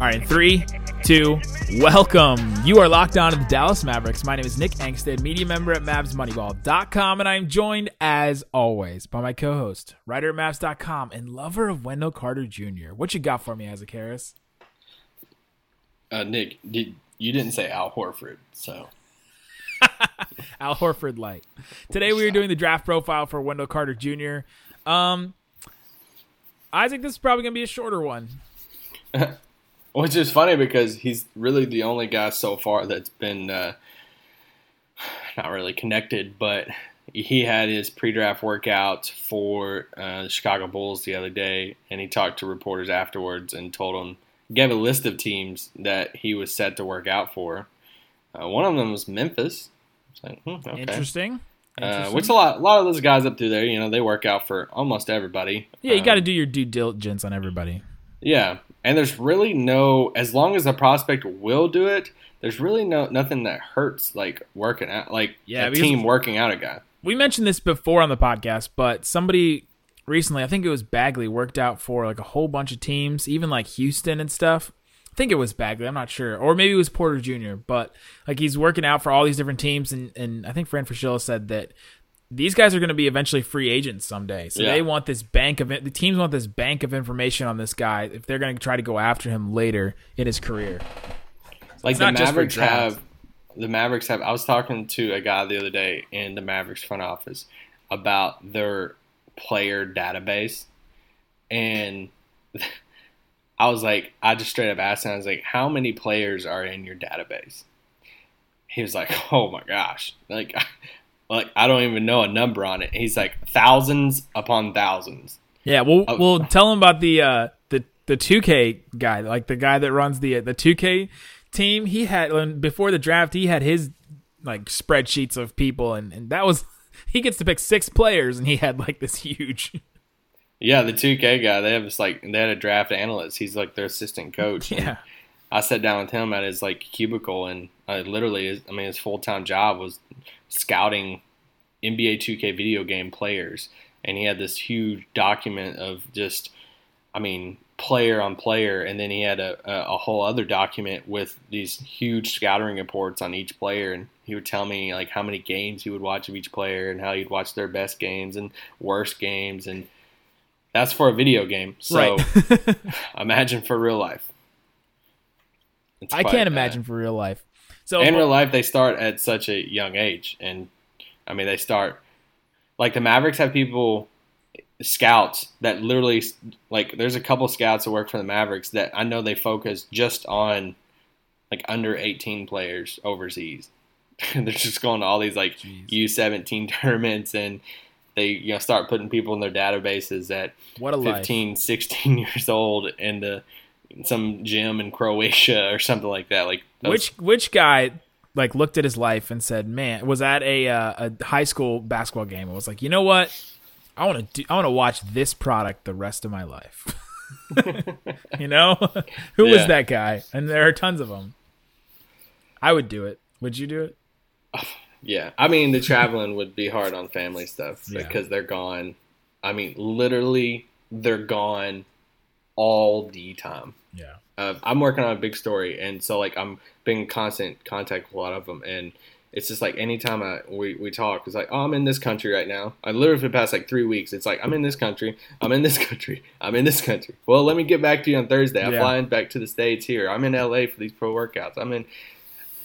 All right, three, two, welcome. You are locked on to the Dallas Mavericks. My name is Nick Angstadt, media member at MavsMoneyball.com, and I'm joined, as always, by my co-host, writer at Mavs.com, and lover of Wendell Carter Jr. What you got for me, Isaac Harris? Uh, Nick, did, you didn't say Al Horford, so Al Horford light. Today we are doing the draft profile for Wendell Carter Jr. Um, Isaac, this is probably gonna be a shorter one. which is funny because he's really the only guy so far that's been uh, not really connected, but he had his pre-draft workout for uh, the Chicago Bulls the other day, and he talked to reporters afterwards and told them gave a list of teams that he was set to work out for. Uh, one of them was Memphis. Like, hmm, okay. Interesting. Uh, which a lot, a lot of those guys up through there, you know, they work out for almost everybody. yeah, you Um, got to do your due diligence on everybody. Yeah, and there's really no as long as the prospect will do it. There's really no nothing that hurts like working out, like Yeah, a team working out a guy. we mentioned this before on the podcast, but somebody recently, I think it was Bagley, worked out for like a whole bunch of teams, even like Houston and stuff. I think it was Bagley, I'm not sure, or maybe it was Porter Jr. But like he's working out for all these different teams, and and I think Fran Fraschilla said that these guys are going to be eventually free agents someday. So Yeah. they want this bank of the teams want this bank of information on this guy if they're going to try to go after him later in his career. Like It's the not Mavericks draft. have, the Mavericks have. I was talking to a guy the other day in the Mavericks front office about their player database, and I was like, I just straight up asked him, I was like, how many players are in your database? He was like, oh my gosh, like, like I don't even know a number on it. He's like thousands upon thousands. Yeah, we'll Oh. we'll tell him about the uh the the 2K guy, like the guy that runs the the 2K team. He had before the draft, he had his like spreadsheets of people, and and that was he gets to pick six players, and he had like this huge. Yeah, the 2K guy, they have this like they had a draft analyst. He's like their assistant coach. and Yeah, I sat down with him at his like cubicle, and I literally, I mean, his full time job was scouting NBA 2K video game players, and he had this huge document of just, I mean, player on player, and then he had a, a, whole other document with these huge scouting reports on each player, and he would tell me like how many games he would watch of each player, and how he'd watch their best games and worst games, and that's for a video game. So right. imagine for real life. It's I quite, can't uh, imagine for real life. So in real life, they start at such a young age, and I mean, they start like the Mavericks have people scouts that literally like. There's a couple scouts that work for the Mavericks that I know they focus just on like under 18 players overseas. They're just going to all these like Jeez. U17 tournaments and. They you know start putting people in their databases at what a life. 15, 16 years old in the some gym in Croatia or something like that. Like Which which guy like looked at his life and said, "Man, was at a uh, a high school basketball game and was like, you know what? I want to do. I want to watch this product the rest of my life." you know, who was that guy? And there are tons of them. I would do it. Would you do it? yeah, I mean the traveling would be hard on family stuff Yeah. because they're gone. I mean, literally, they're gone all the time. Yeah. Uh, I'm working on a big story, and so like I'm being in constant contact with a lot of them, and it's just like anytime I we, we talk, it's like, oh, I'm in this country right now. I literally for the past like three weeks, it's like I'm in this country, I'm in this country, I'm in this country. Well, let me get back to you on Thursday. I'm Yeah. flying back to the states here. I'm in LA for these pro workouts. I'm in.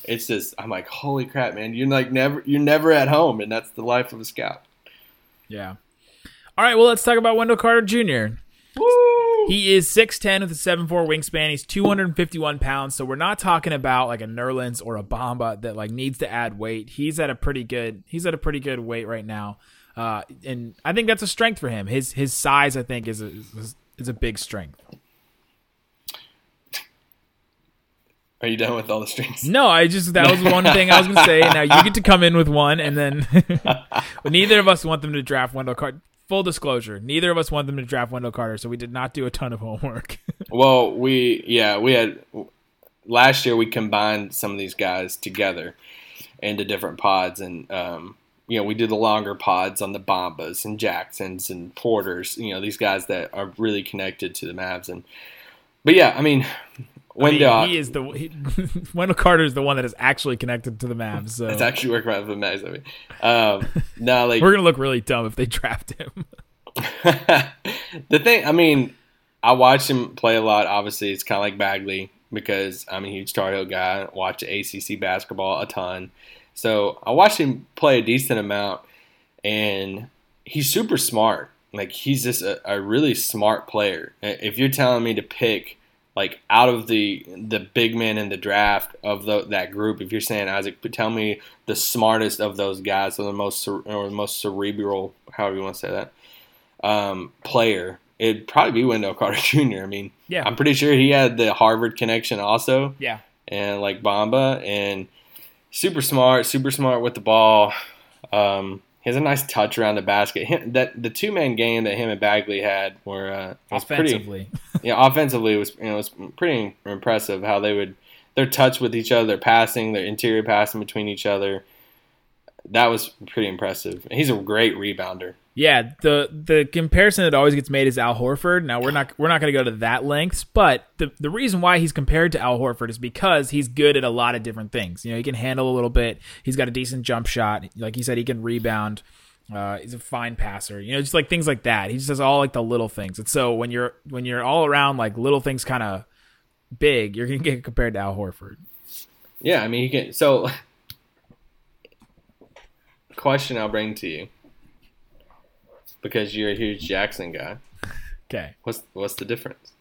It's just I'm like, holy crap, man! You're like never you're never at home, and that's the life of a scout. Yeah. All right. Well, let's talk about Wendell Carter Jr. Woo! He is 6'10 with a 7'4 wingspan. He's 251 pounds. So we're not talking about like a Nerlens or a Bamba that like needs to add weight. He's at a pretty good he's at a pretty good weight right now. Uh, and I think that's a strength for him. His his size I think is a, is, is a big strength. Are you done with all the strengths? No, I just that was one thing I was gonna say. Now you get to come in with one, and then neither of us want them to draft Wendell Carter. Full disclosure: neither of us want them to draft Wendell Carter, so we did not do a ton of homework. Well, we yeah we had last year we combined some of these guys together into different pods, and um, you know we did the longer pods on the Bambas and Jacksons and Porters. You know these guys that are really connected to the Mavs, and but yeah, I mean. I mean, Wendell, he is the he, Wendell Carter is the one that is actually connected to the Mavs. So it's actually working out for the Mavs. I mean, um, no, like we're gonna look really dumb if they draft him. the thing, I mean, I watch him play a lot. Obviously, it's kind of like Bagley because I'm a huge Tar Heel guy. Watch ACC basketball a ton, so I watched him play a decent amount, and he's super smart. Like he's just a, a really smart player. If you're telling me to pick like out of the the big men in the draft of the, that group, if you're saying Isaac, tell me the smartest of those guys, or the most or the most cerebral, however you want to say that, um, player, it'd probably be Wendell Carter Jr. I mean, Yeah. I'm pretty sure he had the Harvard connection also, yeah, and like Bamba, and super smart, super smart with the ball. Um, he has a nice touch around the basket. Him, that the two man game that him and Bagley had were uh, was pretty offensively. yeah, offensively was you know it was pretty impressive how they would their touch with each other, their passing, their interior passing between each other. That was pretty impressive. He's a great rebounder. Yeah, the the comparison that always gets made is Al Horford. Now we're not we're not going to go to that lengths, but the the reason why he's compared to Al Horford is because he's good at a lot of different things. You know, he can handle a little bit. He's got a decent jump shot. Like he said, he can rebound. Uh, he's a fine passer. You know, just like things like that. He just does all like the little things. And so when you're when you're all around like little things kind of big, you're gonna get compared to Al Horford. Yeah, I mean he can. So, question I'll bring to you because you're a huge Jackson guy. Okay, What's what's the difference?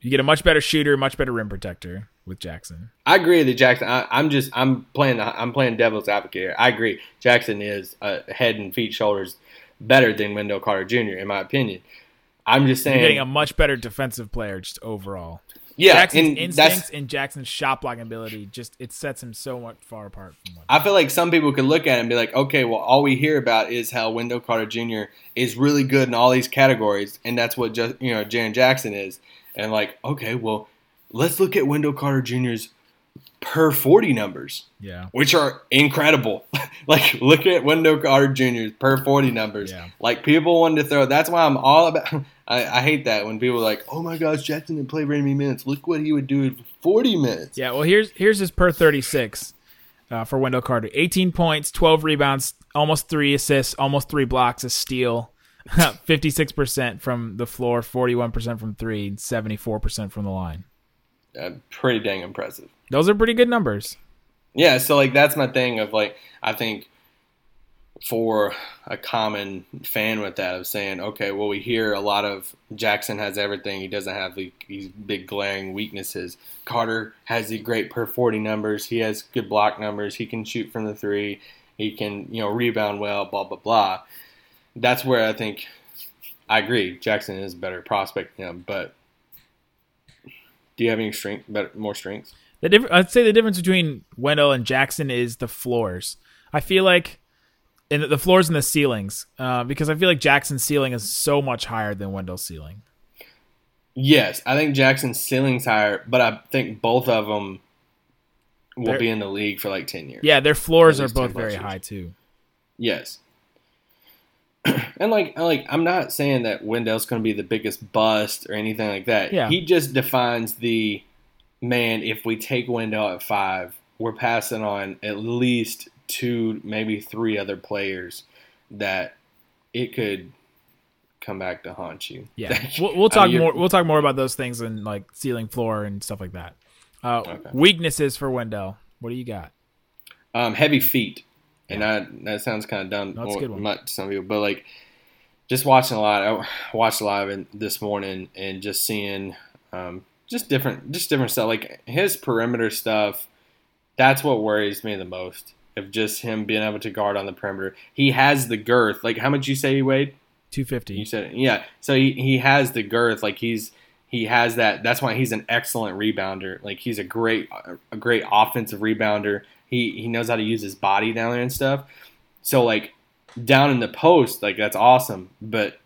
you get a much better shooter, much better rim protector with Jackson. I agree that Jackson. I, I'm just I'm playing I'm playing devil's advocate here. I agree. Jackson is uh, head and feet shoulders better than Wendell Carter Jr. in my opinion. I'm just You're saying. getting a much better defensive player just overall. Yeah, Jackson's and instincts and Jackson's shot blocking ability just it sets him so much far apart from one. I feel like some people could look at it and be like, okay, well, all we hear about is how Wendell Carter Jr. is really good in all these categories, and that's what just you know Jaren Jackson is. And like, okay, well, let's look at Wendell Carter Jr.'s per forty numbers. Yeah. which are incredible. like, look at Wendell Carter Jr.'s per 40 numbers. Yeah. Like, people wanted to throw. That's why I'm all about. I, I hate that when people are like, oh my gosh, Jackson didn't play very many minutes. Look what he would do in 40 minutes. Yeah, well here's here's his per 36 uh, for Wendell Carter. 18 points, 12 rebounds, almost 3 assists, almost 3 blocks, a steal. 56% from the floor, 41% from 3, and 74% from the line. Uh, pretty dang impressive. Those are pretty good numbers. Yeah, so like that's my thing of like I think for a common fan with that of saying, okay, well we hear a lot of Jackson has everything, he doesn't have the, these big glaring weaknesses. Carter has the great per forty numbers, he has good block numbers, he can shoot from the three, he can you know rebound well, blah blah blah. That's where I think I agree. Jackson is a better prospect than him, but do you have any strength, better, more strengths? The diff- I'd say the difference between Wendell and Jackson is the floors. I feel like in the floors and the ceilings, uh, because I feel like Jackson's ceiling is so much higher than Wendell's ceiling. Yes, I think Jackson's ceiling's higher, but I think both of them will They're- be in the league for like ten years. Yeah, their floors are both very years. high too. Yes. and like, like I'm not saying that Wendell's going to be the biggest bust or anything like that. Yeah. He just defines the man. If we take Wendell at five, we're passing on at least two, maybe three other players that it could come back to haunt you. Yeah, we'll, we'll I talk mean, more. We'll talk more about those things and like ceiling, floor, and stuff like that. Uh, Okay. Weaknesses for Wendell. What do you got? Um, heavy feet, and that that sounds kind of dumb. No, that's a good one. Some people, but like just watching a lot. I watched a lot of it this morning, and just seeing um, just different, just different stuff. Like his perimeter stuff. That's what worries me the most. Of just him being able to guard on the perimeter. He has the girth. Like how much you say he weighed? 250. You said yeah. So he, he has the girth. Like he's he has that. That's why he's an excellent rebounder. Like he's a great, a great offensive rebounder. He he knows how to use his body down there and stuff. So like down in the post, like that's awesome. But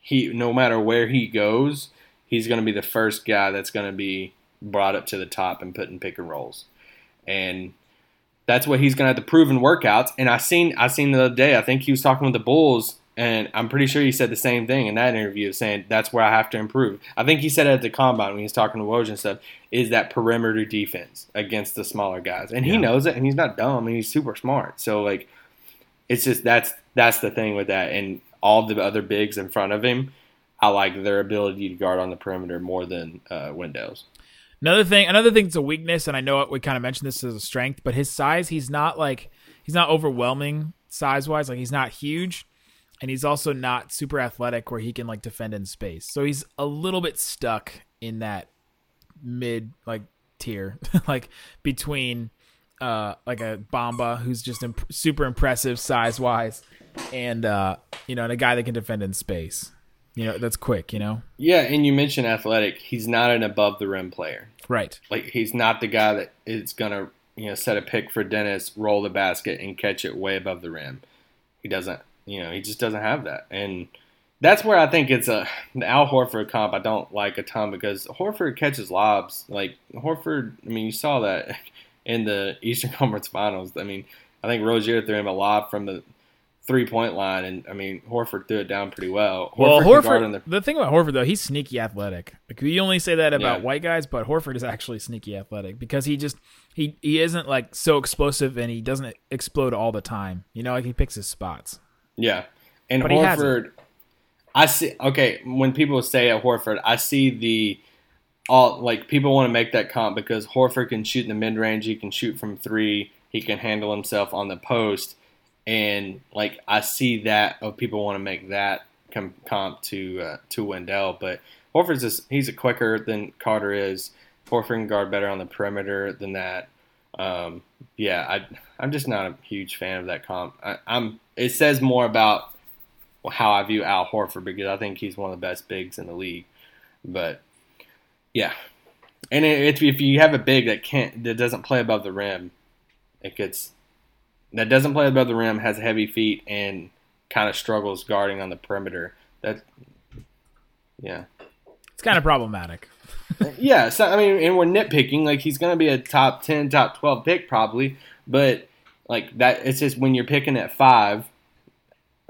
he, no matter where he goes, he's going to be the first guy that's going to be brought up to the top and put in pick and rolls, and that's what he's going to have to prove in workouts. And I seen I seen the other day. I think he was talking with the Bulls and I'm pretty sure he said the same thing in that interview, saying that's where I have to improve. I think he said it at the combine when he was talking to Woj and stuff, is that perimeter defense against the smaller guys. And he knows it and he's not dumb and he's super smart. So like it's just that's that's the thing with that. And all the other bigs in front of him, I like their ability to guard on the perimeter more than uh, Wendell's. Another thing, another thing that's a weakness, and I know we kind of mentioned this as a strength, but his size, he's not like he's not overwhelming size wise. Like he's not huge, and he's also not super athletic where he can like defend in space. So he's a little bit stuck in that mid like tier, like between uh like a Bamba who's just imp- super impressive size wise, and uh you know, and a guy that can defend in space. You know, that's quick. You know, Yeah, and you mentioned athletic. He's not an above the rim player. right? like he's not the guy that is gonna you know set a pick for Dennis, roll the basket, and catch it way above the rim. He doesn't, you know, he just doesn't have that, and that's where I think it's a the Al Horford comp. I don't like a ton because Horford catches lobs. Like Horford, I mean, you saw that in the Eastern Conference Finals. I mean, I think Rozier threw him a lob from the three point line, and I mean Horford threw it down pretty well. Well, Horford. the- The thing about Horford though, he's sneaky athletic. Like we only say that about Yeah. white guys, but Horford is actually sneaky athletic because he just he he isn't like so explosive and he doesn't explode all the time. You know, like he picks his spots. Yeah, and But Horford, I see. Okay, when people say at Horford, I see the all like people want to make that comp because Horford can shoot in the mid range, he can shoot from three, he can handle himself on the post, and like I see that of people want to make that com- comp to uh, to Wendell, but Horford's just he's a quicker than Carter is. Horford can guard better on the perimeter than that. Um, yeah, I I'm just not a huge fan of that comp. I, I'm it says more about how I view Al Horford because I think he's one of the best bigs in the league. But yeah, and if if you have a big that can't that doesn't play above the rim, it gets that doesn't play above the rim has heavy feet and kind of struggles guarding on the perimeter. That yeah. It's kind of problematic. Yeah, so I mean, and we're nitpicking. Like he's going to be a top ten, top twelve pick probably, but like that, it's just when you're picking at five,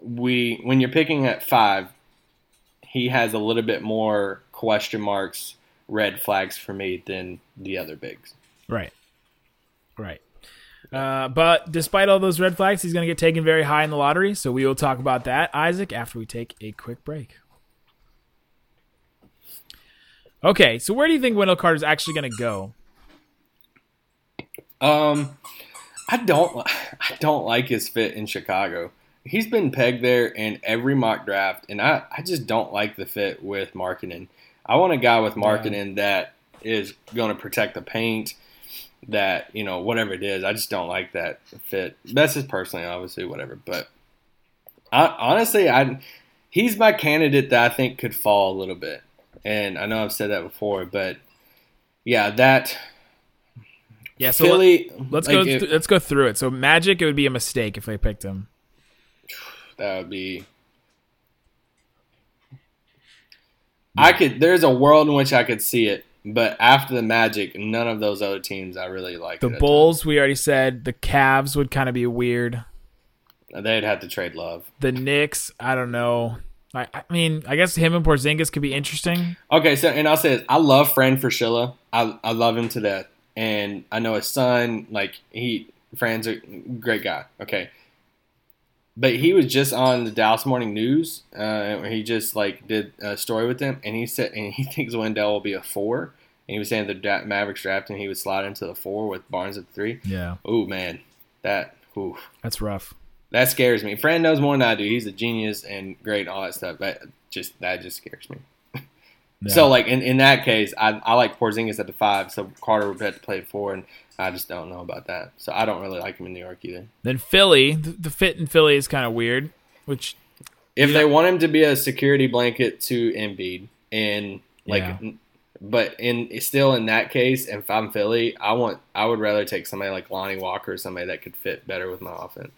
we when you're picking at five, he has a little bit more question marks, red flags for me than the other bigs. Right. Right. Uh, but despite all those red flags, he's going to get taken very high in the lottery. So we will talk about that, Isaac, after we take a quick break. Okay, so where do you think Wendell Carter is actually going to go? Um, I don't, I don't like his fit in Chicago. He's been pegged there in every mock draft, and I, I just don't like the fit with Markkanen. I want a guy with Markkanen that is going to protect the paint. That you know, whatever it is, I just don't like that fit. That's just personally, obviously, whatever. But I, honestly, I he's my candidate that I think could fall a little bit. And I know I've said that before, but yeah, that Yeah, so let- Philly. let's like, go. let's go through it. So Magic, it would be a mistake if they picked him. That would be. I could. There's a world in which I could see it, but after the Magic, none of those other teams I really like. The Bulls, we already said. The Cavs would kind of be weird. They'd have to trade Love. The Knicks, I don't know. I, I mean, I guess him and Porzingis could be interesting. Okay, so and I'll say this: I love Fran Fraschilla. I I love him to death, and I know his son. Like he, Fran's a great guy. Okay, but he was just on the Dallas Morning News. Uh, he just like did a story with them, and he said, and he thinks Wendell will be a four. And he was saying the da- Mavericks draft, and he would slide into the four with Barnes at three. Yeah, Oh man, that ooh, that's rough. that scares me. Fran knows more than I do. He's a genius and great and all that stuff. But just that just scares me. Yeah. So like in, in that case, I, I like Porzingis at the five, so Carter would have to play four, and I just don't know about that. So I don't really like him in New York either. Then Philly, the, the fit in Philly is kind of weird. Which If they want him to be a security blanket to Embiid, and like Yeah. But in still in that case, if I'm Philly, I want I would rather take somebody like Lonnie Walker, or somebody that could fit better with my offense.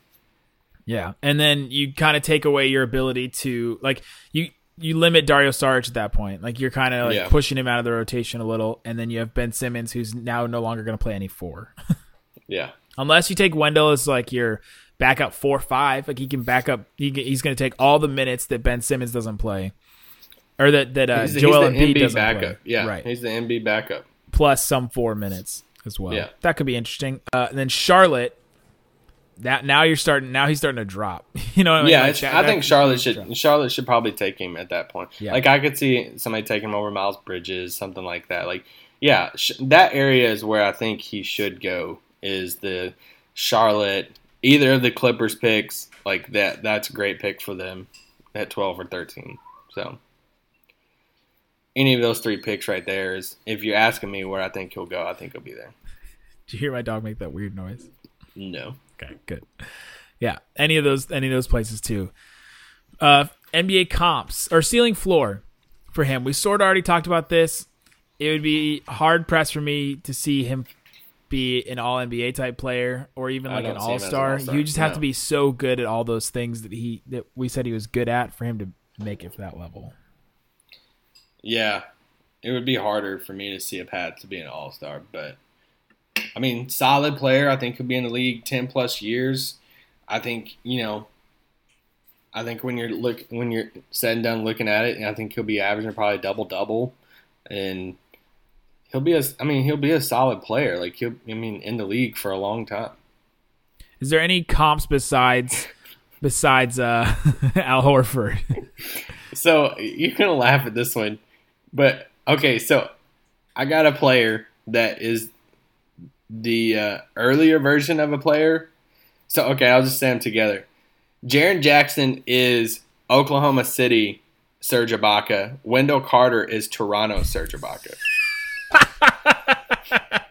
Yeah, and then you kind of take away your ability to like you you limit Dario Saric at that point. Like you're kind of like Yeah. pushing him out of the rotation a little, and then you have Ben Simmons, who's now no longer going to play any four, Yeah. unless you take Wendell as like your backup four five. Like he can back up. He, he's going to take all the minutes that Ben Simmons doesn't play, or that that uh, He's, Joel he's the Embiid doesn't backup. play. Yeah. right. He's the Embiid backup. plus some four minutes as well. Yeah. That could be interesting. Uh, and then Charlotte. That now you're starting. Now he's starting to drop. You know, what I mean? Yeah, Like, that- I think Charlotte be drop. should Charlotte should probably take him at that point. Yeah. Like I could see somebody taking him over Miles Bridges, something like that. Like yeah, sh- that area is where I think he should go. Is the Charlotte either of the Clippers picks like that? That's a great pick for them at twelve or thirteen. So any of those three picks right there is if you're asking me where I think he'll go, I think he'll be there. Did you hear my dog make that weird noise? No. Okay, good. Yeah, any of those, any of those places too. Uh, NBA comps or ceiling floor for him. We sort of already talked about this. It would be hard pressed for me to see him be an All NBA type player or even like an don't see him All Star. all-star, You just have no. to be so good at all those things that he that we said he was good at for him to make it for that level. Yeah, it would be harder for me to see a path to be an all star, but I mean, solid player. I think he'll be in the league ten plus years. I think you know. I think when you're look when you're said and done looking at it, I think he'll be averaging probably double double, and he'll be a. I mean, he'll be a solid player. Like he'll. I mean, in the league for a long time. Is there any comps besides besides uh, Al Horford? So you're gonna laugh at this one, but okay. So I got a player that is the uh, earlier version of a player. So okay, I'll just say them together. Jaren Jackson is Oklahoma City Serge Ibaka. Wendell Carter is Toronto Serge Ibaka.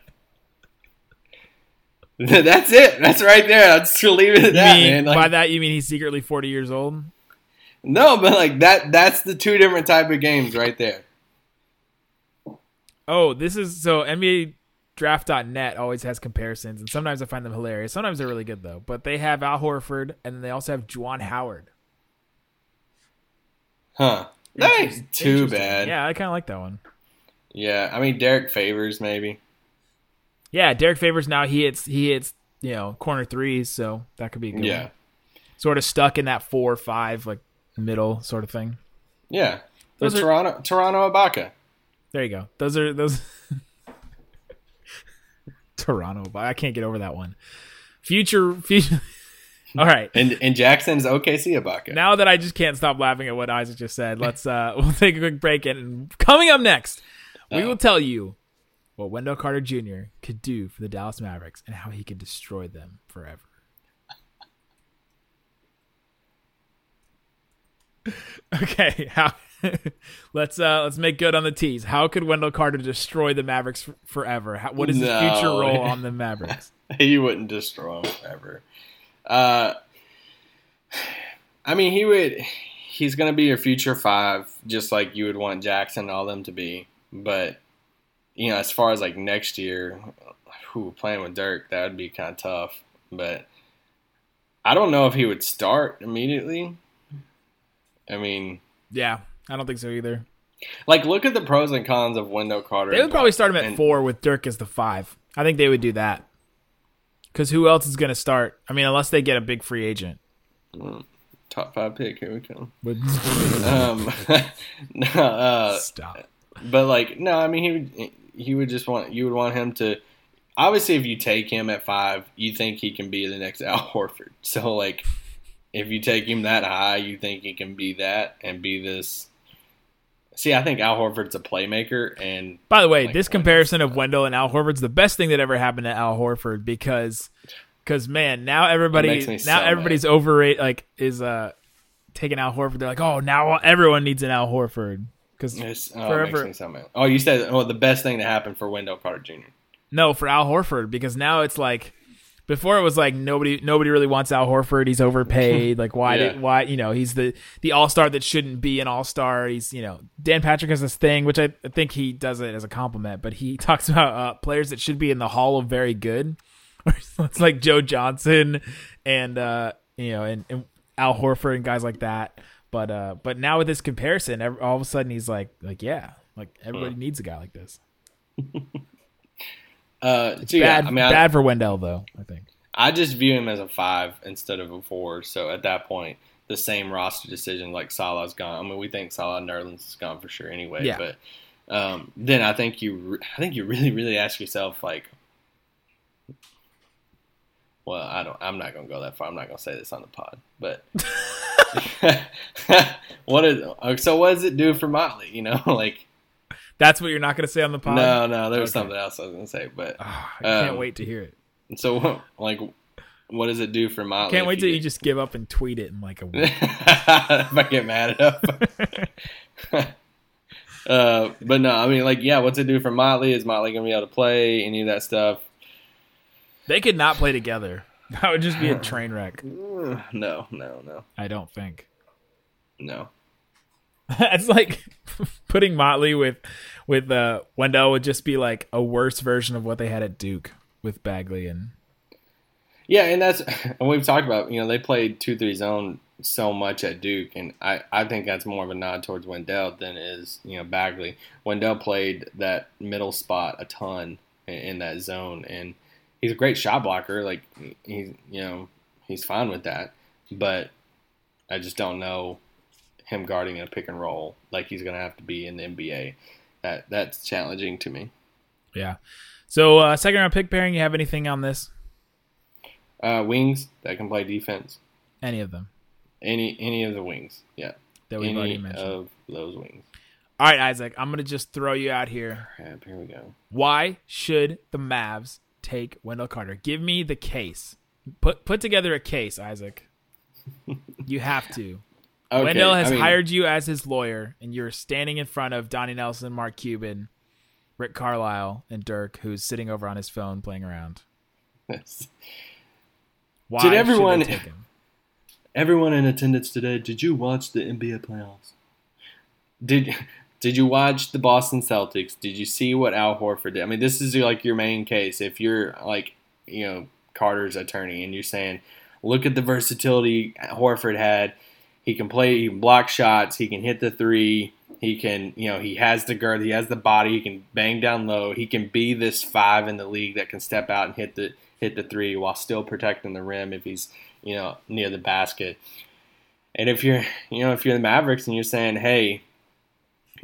That's it. That's right there. I'll just leave it at that, mean, man. Like- by that you mean he's secretly forty years old? no, but like that. That's the two different type of games right there. Oh, this is so NBA draft.net always has comparisons and sometimes I find them hilarious. Sometimes they're really good though. But they have Al Horford and then they also have Juwan Howard. Huh. That ain't too bad. Yeah, I kind of like that one. Yeah, I mean Derrick Favors maybe. Yeah, Derrick Favors now he hits he hits, you know, corner threes, so that could be good. Yeah, one. Sort of stuck in that 4 or 5 like middle sort of thing. yeah. Those are- Toronto Toronto Ibaka. There you go. Those are those Toronto, but I can't get over that one. Future future All right. And and Jackson's OKC Ibaka. Now that I just can't stop laughing at what Isaac just said, let's uh we'll take a quick break and coming up next, we Uh-oh. will tell you what Wendell Carter Jr. could do for the Dallas Mavericks and how he could destroy them forever. Okay, how let's uh let's make good on the tease. How could Wendell Carter destroy the Mavericks f- forever? How, what is his future role on the Mavericks? he wouldn't destroy them forever. Uh, I mean, he would. He's going to be your future five, just like you would want Jackson and all them to be. But you know, as far as like next year, who playing with Dirk, that would be kind of tough. But I don't know if he would start immediately. I mean, Yeah, I don't think so either. like look at the pros and cons of Wendell Carter. They would probably start him at and- four with Dirk as the five. I think they would do that. Because who else is going to start? I mean, unless they get a big free agent. top five pick. Here we come. Would Um, no, uh, stop. But like, no, I mean, he would he would just want you would want him to. Obviously, if you take him at five, you think he can be the next Al Horford. So like, if you take him that high, you think he can be that and be this. See, I think Al Horford's a playmaker, and By the way, Like this Wendell's comparison of Wendell and Al Horford's the best thing that ever happened to Al Horford because, because man, now everybody, now so everybody's overrate like is uh taking Al Horford. They're like, oh, now everyone needs an Al Horford because oh, forever. so. Oh, you said oh the best thing that happened for Wendell Carter Jr. No, for Al Horford because now it's like Before it was like nobody nobody really wants Al Horford. He's overpaid. Like why Yeah. did why you know he's the the all star that shouldn't be an all star. He's you know Dan Patrick has this thing which I, I think he does it as a compliment, but he talks about uh, players that should be in the Hall of Very Good. it's like Joe Johnson and uh you know and, and Al Horford and guys like that. But uh but now with this comparison, all of a sudden he's like like yeah like everybody needs a guy like this. Uh, so yeah, Bad I mean, I, for Wendell though. I think. I just view him as a five instead of a four. So at that point, the same roster decision like Salah's gone. I mean, we think Salah Nerlens is gone for sure anyway. Yeah. But um, then I think you, I think you really, really ask yourself like, well, I don't. I'm not gonna go that far. I'm not gonna say this on the pod. But what is so? What does it do for Motley? You know, like That's what you're not going to say on the pod. no, no. There was Okay. something else I was gonna say, but Ah, I can't Um, wait to hear it. so like, what does it do for Motley? Can't wait till you get- just give up and tweet it in like a week. if I get mad enough. uh, but no, I mean, like, yeah, what's it do for Motley? Is Motley gonna be able to play any of that stuff? they could not play together. That would just be a train wreck. No, no, no, I don't think. no. It's like putting Motley with with uh, Wendell would just be like a worse version of what they had at Duke with Bagley and Yeah, and that's and we've talked about. You know, they played two three zone so much at Duke, and I I think that's more of a nod towards Wendell than is you know Bagley. Wendell played that middle spot a ton in, in that zone, and he's a great shot blocker. Like he's you know he's fine with that, but I just don't know him guarding in a pick and roll like he's gonna have to be in the NBA. That that's challenging to me. yeah. So uh, second round pick pairing. You have anything on this? Uh, wings that can play defense. Any of them Any any of the wings, yeah. that we've already mentioned? of those wings. All right, Isaac. I'm gonna just throw you out here. Crap, here we go. Why should the Mavs take Wendell Carter? Give me the case. Put put together a case, Isaac. You have to. Okay, Wendell has I mean, hired you as his lawyer, and you're standing in front of Donnie Nelson, Mark Cuban, Rick Carlisle, and Dirk, who's sitting over on his phone playing around. Why Did everyone-? Everyone in attendance today, did you watch the NBA playoffs? Did did you watch the Boston Celtics? Did you see what Al Horford did? I mean, this is like your main case. If you're like, you know, Carter's attorney and you're saying, look at the versatility Horford had. He can play, he can block shots, he can hit the three, he can, you know, he has the girth, he has the body, he can bang down low, he can be this five in the league that can step out and hit the hit the three while still protecting the rim if he's, you know, near the basket. And if you're, you know, if you're the Mavericks and you're saying, hey,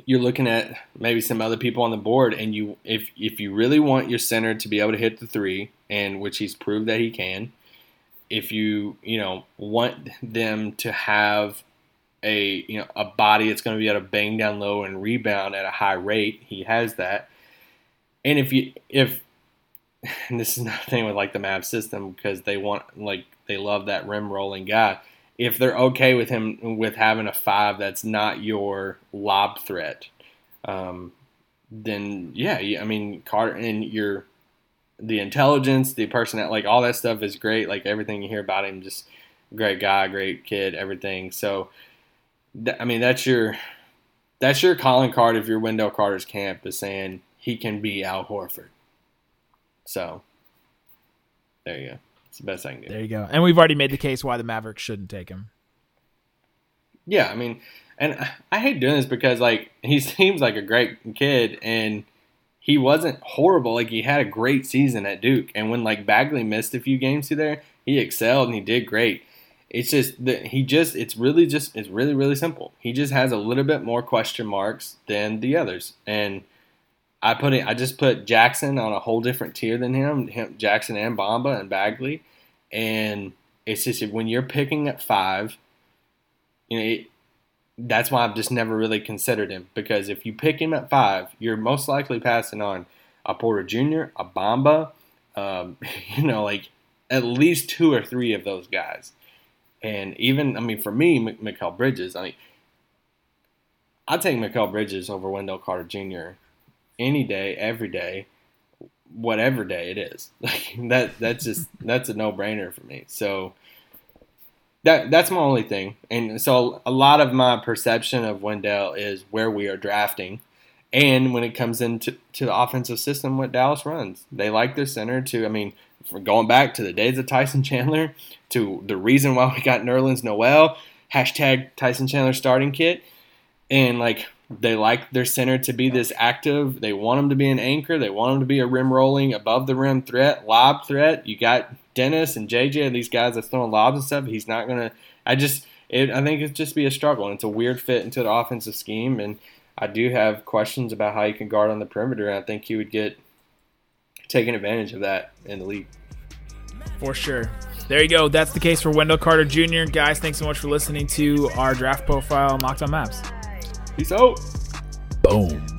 you're looking at maybe some other people on the board, and you, if if you really want your center to be able to hit the three, and which he's proved that he can, if you, you know, want them to have a, you know, a body that's going to be able to bang down low and rebound at a high rate, he has that. And if you, if and this is another thing with like the Mavs system because they want like they love that rim rolling guy. If they're okay with him with having a five that's not your lob threat, um, then yeah, I mean Carter and your the intelligence, the person like all that stuff is great. Like everything you hear about him, just great guy, great kid, everything. So, th- I mean that's your that's your calling card if you're Wendell Carter's camp is saying he can be Al Horford. So there you go. It's the best I can do. There you go. And we've already made the case why the Mavericks shouldn't take him. Yeah, I mean, and I hate doing this because like he seems like a great kid and he wasn't horrible. Like he had a great season at Duke, and when like Bagley missed a few games through there, he excelled and he did great. It's just that he just it's really just it's really really simple. He just has a little bit more question marks than the others, and I put it. I just put Jackson on a whole different tier than him. him Jackson and Bamba and Bagley, and it's just when you're picking at five, you know. It, that's why I've just never really considered him because if you pick him at five, you're most likely passing on a Porter Jr., a Bamba, um, you know, like at least two or three of those guys. And even, I mean, for me, Mikal Bridges, I mean, I'd take Mikal Bridges over Wendell Carter Jr. any day, every day. whatever day it is. Like that that's just that's a no brainer for me. So that that's my only thing. And so a lot of my perception of Wendell is where we are drafting. And when it comes into to the offensive system, what Dallas runs, they like their center to. I mean, going back to the days of Tyson Chandler, to the reason why we got Nerlens Noel, hashtag Tyson Chandler starting kit, and like they like their center to be this active. They want him to be an anchor. They want him to be a rim rolling, above the rim threat, lob threat. You got Dennis and JJ, and these guys that's throwing lobs and stuff. He's not gonna. I just, it, I think it's just be a struggle. And it's a weird fit into the offensive scheme, and I do have questions about how he can guard on the perimeter. And I think he would get taking advantage of that in the league. For sure. There you go. That's the case for Wendell Carter Jr. Guys, thanks so much for listening to our draft profile Locked on Mavs. Peace out. Boom.